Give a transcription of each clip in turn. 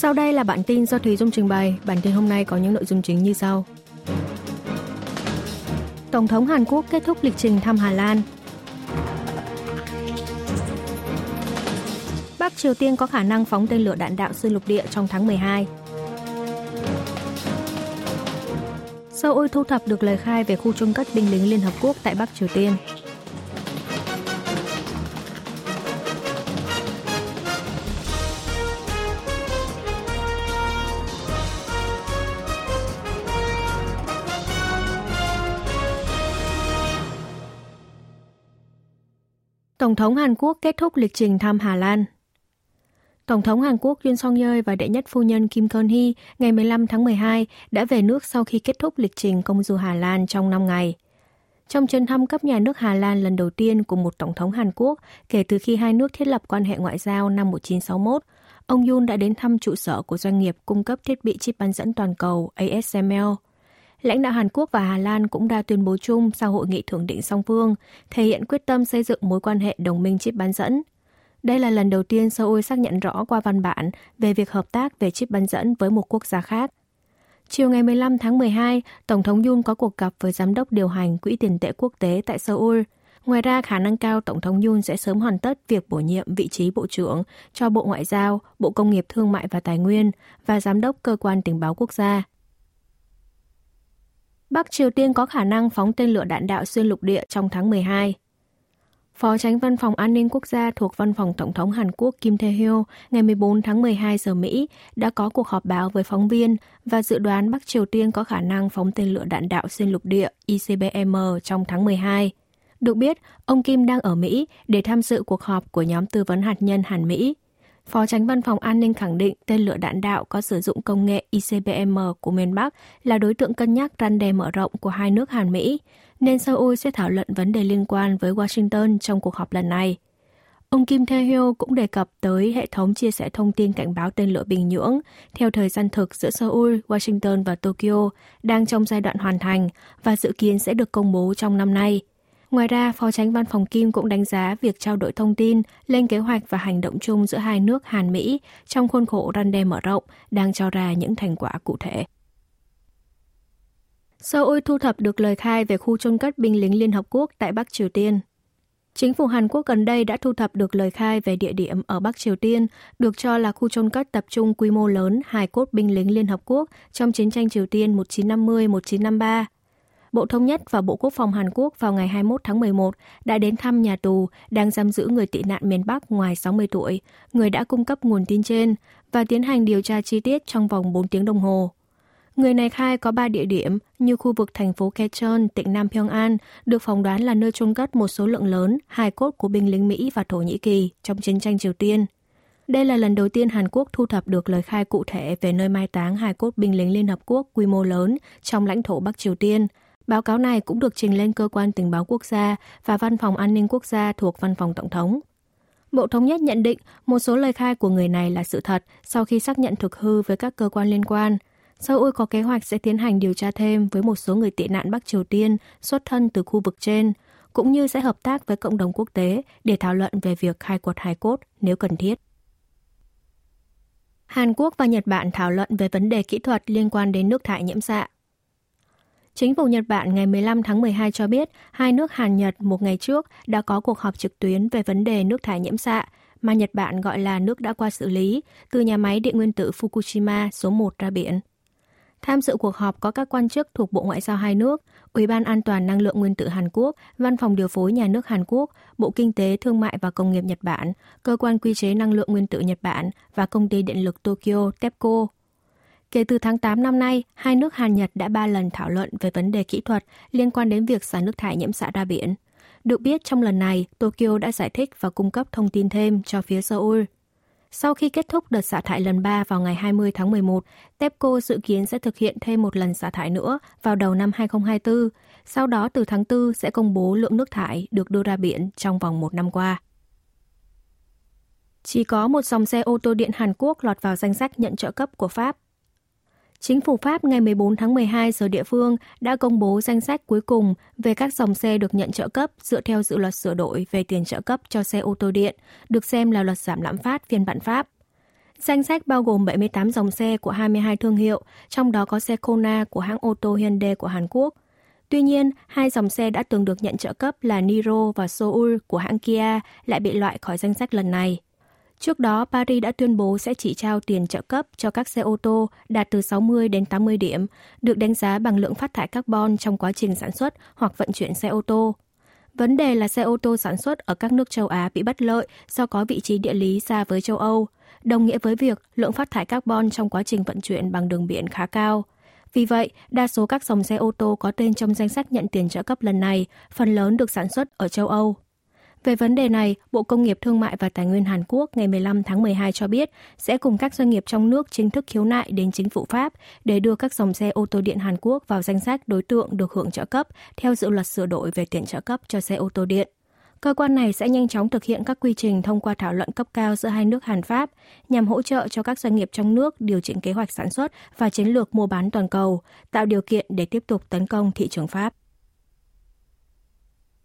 Sau đây là bản tin do Thúy Dung trình bày. Bản tin hôm nay có những nội dung chính như sau. Tổng thống Hàn Quốc kết thúc lịch trình thăm Hà Lan. Bắc Triều Tiên có khả năng phóng tên lửa đạn đạo xuyên lục địa trong tháng 12. Seoul thu thập được lời khai về khu chôn cất binh lính Liên Hợp Quốc tại Bắc Triều Tiên. Tổng thống Hàn Quốc kết thúc lịch trình thăm Hà Lan. Tổng thống Hàn Quốc Yoon song yeol và đệ nhất phu nhân Kim Kon Hee ngày 15 tháng 12 đã về nước sau khi kết thúc lịch trình công du Hà Lan trong 5 ngày. Trong chuyến thăm cấp nhà nước Hà Lan lần đầu tiên của một tổng thống Hàn Quốc kể từ khi hai nước thiết lập quan hệ ngoại giao năm 1961, ông Yoon đã đến thăm trụ sở của doanh nghiệp cung cấp thiết bị chip bán dẫn toàn cầu ASML – lãnh đạo Hàn Quốc và Hà Lan cũng đã tuyên bố chung sau hội nghị thượng đỉnh song phương, thể hiện quyết tâm xây dựng mối quan hệ đồng minh chip bán dẫn. Đây là lần đầu tiên Seoul xác nhận rõ qua văn bản về việc hợp tác về chip bán dẫn với một quốc gia khác. Chiều ngày 15 tháng 12, Tổng thống Yoon có cuộc gặp với Giám đốc điều hành Quỹ tiền tệ quốc tế tại Seoul. Ngoài ra, khả năng cao Tổng thống Yoon sẽ sớm hoàn tất việc bổ nhiệm vị trí Bộ trưởng cho Bộ Ngoại giao, Bộ Công nghiệp Thương mại và Tài nguyên và Giám đốc Cơ quan Tình báo Quốc gia. Bắc Triều Tiên có khả năng phóng tên lửa đạn đạo xuyên lục địa trong tháng 12. Phó tránh văn phòng an ninh quốc gia thuộc văn phòng Tổng thống Hàn Quốc Kim Tae-hyo ngày 14 tháng 12 giờ Mỹ đã có cuộc họp báo với phóng viên và dự đoán Bắc Triều Tiên có khả năng phóng tên lửa đạn đạo xuyên lục địa ICBM trong tháng 12. Được biết, ông Kim đang ở Mỹ để tham dự cuộc họp của nhóm tư vấn hạt nhân Hàn Mỹ – Phó tránh văn phòng an ninh khẳng định tên lửa đạn đạo có sử dụng công nghệ ICBM của miền Bắc là đối tượng cân nhắc răn đe mở rộng của hai nước Hàn Mỹ, nên Seoul sẽ thảo luận vấn đề liên quan với Washington trong cuộc họp lần này. Ông Kim Tae-hyo cũng đề cập tới hệ thống chia sẻ thông tin cảnh báo tên lửa Bình Nhưỡng theo thời gian thực giữa Seoul, Washington và Tokyo đang trong giai đoạn hoàn thành và dự kiến sẽ được công bố trong năm nay – Ngoài ra, Phó tránh văn phòng Kim cũng đánh giá việc trao đổi thông tin, lên kế hoạch và hành động chung giữa hai nước Hàn Mỹ trong khuôn khổ răn đe mở rộng đang cho ra những thành quả cụ thể. Seoul thu thập được lời khai về khu chôn cất binh lính Liên Hợp Quốc tại Bắc Triều Tiên. Chính phủ Hàn Quốc gần đây đã thu thập được lời khai về địa điểm ở Bắc Triều Tiên, được cho là khu chôn cất tập trung quy mô lớn hài cốt binh lính Liên Hợp Quốc trong chiến tranh Triều Tiên 1950-1953. Bộ Thống nhất và Bộ Quốc phòng Hàn Quốc vào ngày 21 tháng 11 đã đến thăm nhà tù đang giam giữ người tị nạn miền Bắc ngoài 60 tuổi, người đã cung cấp nguồn tin trên, và tiến hành điều tra chi tiết trong vòng 4 tiếng đồng hồ. Người này khai có 3 địa điểm như khu vực thành phố Kechon, tỉnh Nam Pyongan, được phỏng đoán là nơi chôn cất một số lượng lớn hài cốt của binh lính Mỹ và Thổ Nhĩ Kỳ trong chiến tranh Triều Tiên. Đây là lần đầu tiên Hàn Quốc thu thập được lời khai cụ thể về nơi mai táng hài cốt binh lính Liên Hợp Quốc quy mô lớn trong lãnh thổ Bắc Triều Tiên – Báo cáo này cũng được trình lên cơ quan tình báo quốc gia và văn phòng an ninh quốc gia thuộc văn phòng tổng thống. Bộ Thống nhất nhận định một số lời khai của người này là sự thật sau khi xác nhận thực hư với các cơ quan liên quan. Seoul có kế hoạch sẽ tiến hành điều tra thêm với một số người tị nạn Bắc Triều Tiên xuất thân từ khu vực trên, cũng như sẽ hợp tác với cộng đồng quốc tế để thảo luận về việc khai quật hài cốt nếu cần thiết. Hàn Quốc và Nhật Bản thảo luận về vấn đề kỹ thuật liên quan đến nước thải nhiễm xạ. Chính phủ Nhật Bản ngày 15 tháng 12 cho biết hai nước Hàn Nhật một ngày trước đã có cuộc họp trực tuyến về vấn đề nước thải nhiễm xạ mà Nhật Bản gọi là nước đã qua xử lý từ nhà máy điện nguyên tử Fukushima số 1 ra biển. Tham dự cuộc họp có các quan chức thuộc Bộ Ngoại giao hai nước, Ủy ban An toàn Năng lượng Nguyên tử Hàn Quốc, Văn phòng Điều phối Nhà nước Hàn Quốc, Bộ Kinh tế, Thương mại và Công nghiệp Nhật Bản, Cơ quan Quy chế Năng lượng Nguyên tử Nhật Bản và Công ty Điện lực Tokyo TEPCO Kể từ tháng 8 năm nay, hai nước Hàn Nhật đã ba lần thảo luận về vấn đề kỹ thuật liên quan đến việc xả nước thải nhiễm xạ ra biển. Được biết trong lần này, Tokyo đã giải thích và cung cấp thông tin thêm cho phía Seoul. Sau khi kết thúc đợt xả thải lần 3 vào ngày 20 tháng 11, TEPCO dự kiến sẽ thực hiện thêm một lần xả thải nữa vào đầu năm 2024. Sau đó từ tháng 4 sẽ công bố lượng nước thải được đưa ra biển trong vòng một năm qua. Chỉ có một dòng xe ô tô điện Hàn Quốc lọt vào danh sách nhận trợ cấp của Pháp Chính phủ Pháp ngày 14 tháng 12 giờ địa phương đã công bố danh sách cuối cùng về các dòng xe được nhận trợ cấp dựa theo dự luật sửa đổi về tiền trợ cấp cho xe ô tô điện, được xem là luật giảm lạm phát phiên bản Pháp. Danh sách bao gồm 78 dòng xe của 22 thương hiệu, trong đó có xe Kona của hãng ô tô Hyundai của Hàn Quốc. Tuy nhiên, hai dòng xe đã từng được nhận trợ cấp là Niro và Soul của hãng Kia lại bị loại khỏi danh sách lần này. Trước đó, Paris đã tuyên bố sẽ chỉ trao tiền trợ cấp cho các xe ô tô đạt từ 60 đến 80 điểm, được đánh giá bằng lượng phát thải carbon trong quá trình sản xuất hoặc vận chuyển xe ô tô. Vấn đề là xe ô tô sản xuất ở các nước châu Á bị bất lợi do có vị trí địa lý xa với châu Âu, đồng nghĩa với việc lượng phát thải carbon trong quá trình vận chuyển bằng đường biển khá cao. Vì vậy, đa số các dòng xe ô tô có tên trong danh sách nhận tiền trợ cấp lần này phần lớn được sản xuất ở châu Âu. Về vấn đề này, Bộ Công nghiệp Thương mại và Tài nguyên Hàn Quốc ngày 15 tháng 12 cho biết sẽ cùng các doanh nghiệp trong nước chính thức khiếu nại đến chính phủ Pháp để đưa các dòng xe ô tô điện Hàn Quốc vào danh sách đối tượng được hưởng trợ cấp theo dự luật sửa đổi về tiền trợ cấp cho xe ô tô điện. Cơ quan này sẽ nhanh chóng thực hiện các quy trình thông qua thảo luận cấp cao giữa hai nước Hàn Pháp nhằm hỗ trợ cho các doanh nghiệp trong nước điều chỉnh kế hoạch sản xuất và chiến lược mua bán toàn cầu, tạo điều kiện để tiếp tục tấn công thị trường Pháp.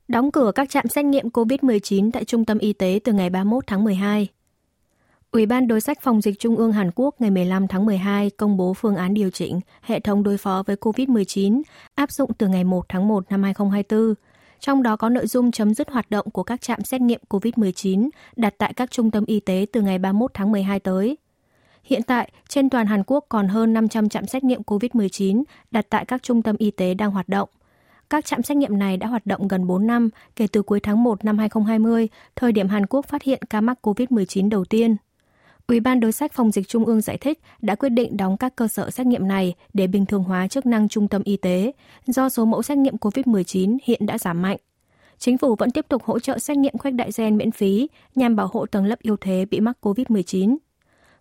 Đóng cửa các trạm xét nghiệm COVID-19 tại trung tâm y tế từ ngày 31 tháng 12. Ủy ban đối sách phòng dịch Trung ương Hàn Quốc ngày 15 tháng 12 công bố phương án điều chỉnh hệ thống đối phó với COVID-19 áp dụng từ ngày 1 tháng 1 năm 2024, trong đó có nội dung chấm dứt hoạt động của các trạm xét nghiệm COVID-19 đặt tại các trung tâm y tế từ ngày 31 tháng 12 tới. Hiện tại, trên toàn Hàn Quốc còn hơn 500 trạm xét nghiệm COVID-19 đặt tại các trung tâm y tế đang hoạt động. Các trạm xét nghiệm này đã hoạt động gần 4 năm kể từ cuối tháng 1 năm 2020, thời điểm Hàn Quốc phát hiện ca mắc COVID-19 đầu tiên. Ủy ban đối sách phòng dịch trung ương giải thích đã quyết định đóng các cơ sở xét nghiệm này để bình thường hóa chức năng trung tâm y tế, do số mẫu xét nghiệm COVID-19 hiện đã giảm mạnh. Chính phủ vẫn tiếp tục hỗ trợ xét nghiệm khuếch đại gen miễn phí nhằm bảo hộ tầng lớp yếu thế bị mắc COVID-19.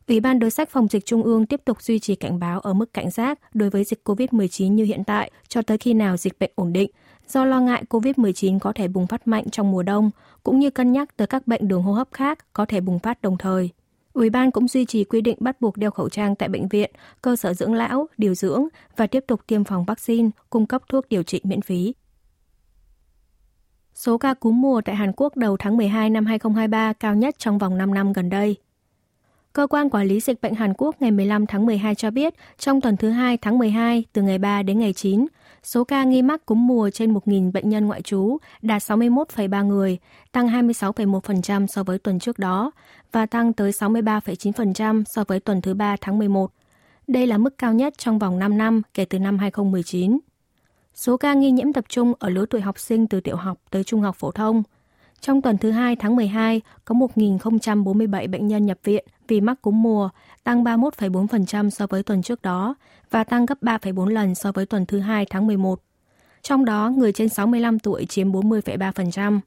Ủy ban đối sách phòng dịch trung ương tiếp tục duy trì cảnh báo ở mức cảnh giác đối với dịch COVID-19 như hiện tại cho tới khi nào dịch bệnh ổn định, do lo ngại COVID-19 có thể bùng phát mạnh trong mùa đông, cũng như cân nhắc tới các bệnh đường hô hấp khác có thể bùng phát đồng thời. Ủy ban cũng duy trì quy định bắt buộc đeo khẩu trang tại bệnh viện, cơ sở dưỡng lão, điều dưỡng và tiếp tục tiêm phòng vaccine, cung cấp thuốc điều trị miễn phí. Số ca cúm mùa tại Hàn Quốc đầu tháng 12 năm 2023 cao nhất trong vòng 5 năm gần đây. Cơ quan Quản lý Dịch bệnh Hàn Quốc ngày 15 tháng 12 cho biết, trong tuần thứ hai tháng 12, từ ngày 3 đến ngày 9, số ca nghi mắc cúm mùa trên 1.000 bệnh nhân ngoại trú đạt 61,3 người, tăng 26,1% so với tuần trước đó và tăng tới 63,9% so với tuần thứ 3 tháng 11. Đây là mức cao nhất trong vòng 5 năm kể từ năm 2019. Số ca nghi nhiễm tập trung ở lứa tuổi học sinh từ tiểu học tới trung học phổ thông. Trong tuần thứ hai tháng 12, có 1.047 bệnh nhân nhập viện vì mắc cúm mùa, tăng 31,4% so với tuần trước đó và tăng gấp 3,4 lần so với tuần thứ hai tháng 11. Trong đó, người trên 65 tuổi chiếm 40,3%.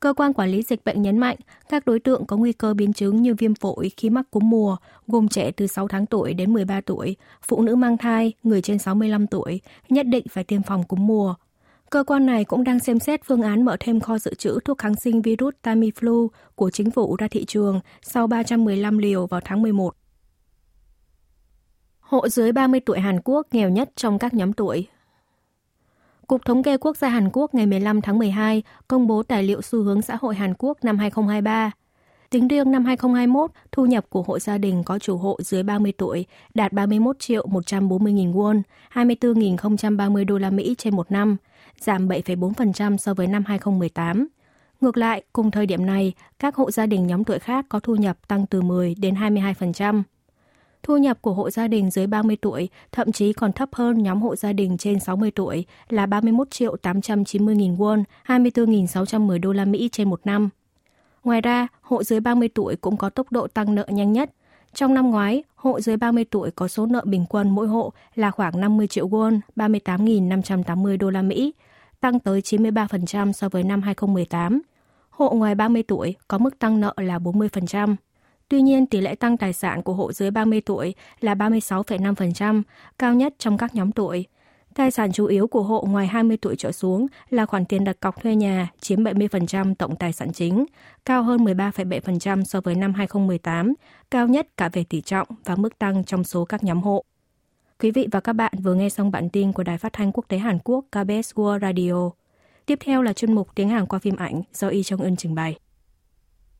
Cơ quan quản lý dịch bệnh nhấn mạnh các đối tượng có nguy cơ biến chứng như viêm phổi khi mắc cúm mùa, gồm trẻ từ 6 tháng tuổi đến 13 tuổi, phụ nữ mang thai, người trên 65 tuổi, nhất định phải tiêm phòng cúm mùa. Cơ quan này cũng đang xem xét phương án mở thêm kho dự trữ thuốc kháng sinh virus Tamiflu của chính phủ ra thị trường sau 315 liều vào tháng 11. Hộ dưới 30 tuổi Hàn Quốc nghèo nhất trong các nhóm tuổi, Cục Thống kê Quốc gia Hàn Quốc ngày 15 tháng 12 công bố tài liệu xu hướng xã hội Hàn Quốc năm 2023. Tính riêng năm 2021, thu nhập của hộ gia đình có chủ hộ dưới 30 tuổi đạt 31 triệu 140 nghìn won, 24.030 đô la Mỹ trên một năm, giảm 7,4% so với năm 2018. Ngược lại, cùng thời điểm này, các hộ gia đình nhóm tuổi khác có thu nhập tăng từ 10 đến 22%. Thu nhập của hộ gia đình dưới 30 tuổi thậm chí còn thấp hơn nhóm hộ gia đình trên 60 tuổi là 31 triệu 890 nghìn won, 24.610 đô la Mỹ trên một năm. Ngoài ra, hộ dưới 30 tuổi cũng có tốc độ tăng nợ nhanh nhất. Trong năm ngoái, hộ dưới 30 tuổi có số nợ bình quân mỗi hộ là khoảng 50 triệu won, 38.580 đô la Mỹ, tăng tới 93% so với năm 2018. Hộ ngoài 30 tuổi có mức tăng nợ là 40%. Tuy nhiên, tỷ lệ tăng tài sản của hộ dưới 30 tuổi là 36,5%, cao nhất trong các nhóm tuổi. Tài sản chủ yếu của hộ ngoài 20 tuổi trở xuống là khoản tiền đặt cọc thuê nhà, chiếm 70% tổng tài sản chính, cao hơn 13,7% so với năm 2018, cao nhất cả về tỷ trọng và mức tăng trong số các nhóm hộ. Quý vị và các bạn vừa nghe xong bản tin của Đài Phát thanh Quốc tế Hàn Quốc KBS World Radio. Tiếp theo là chuyên mục tiếng Hàn qua phim ảnh do Y Trong Ưn trình bày.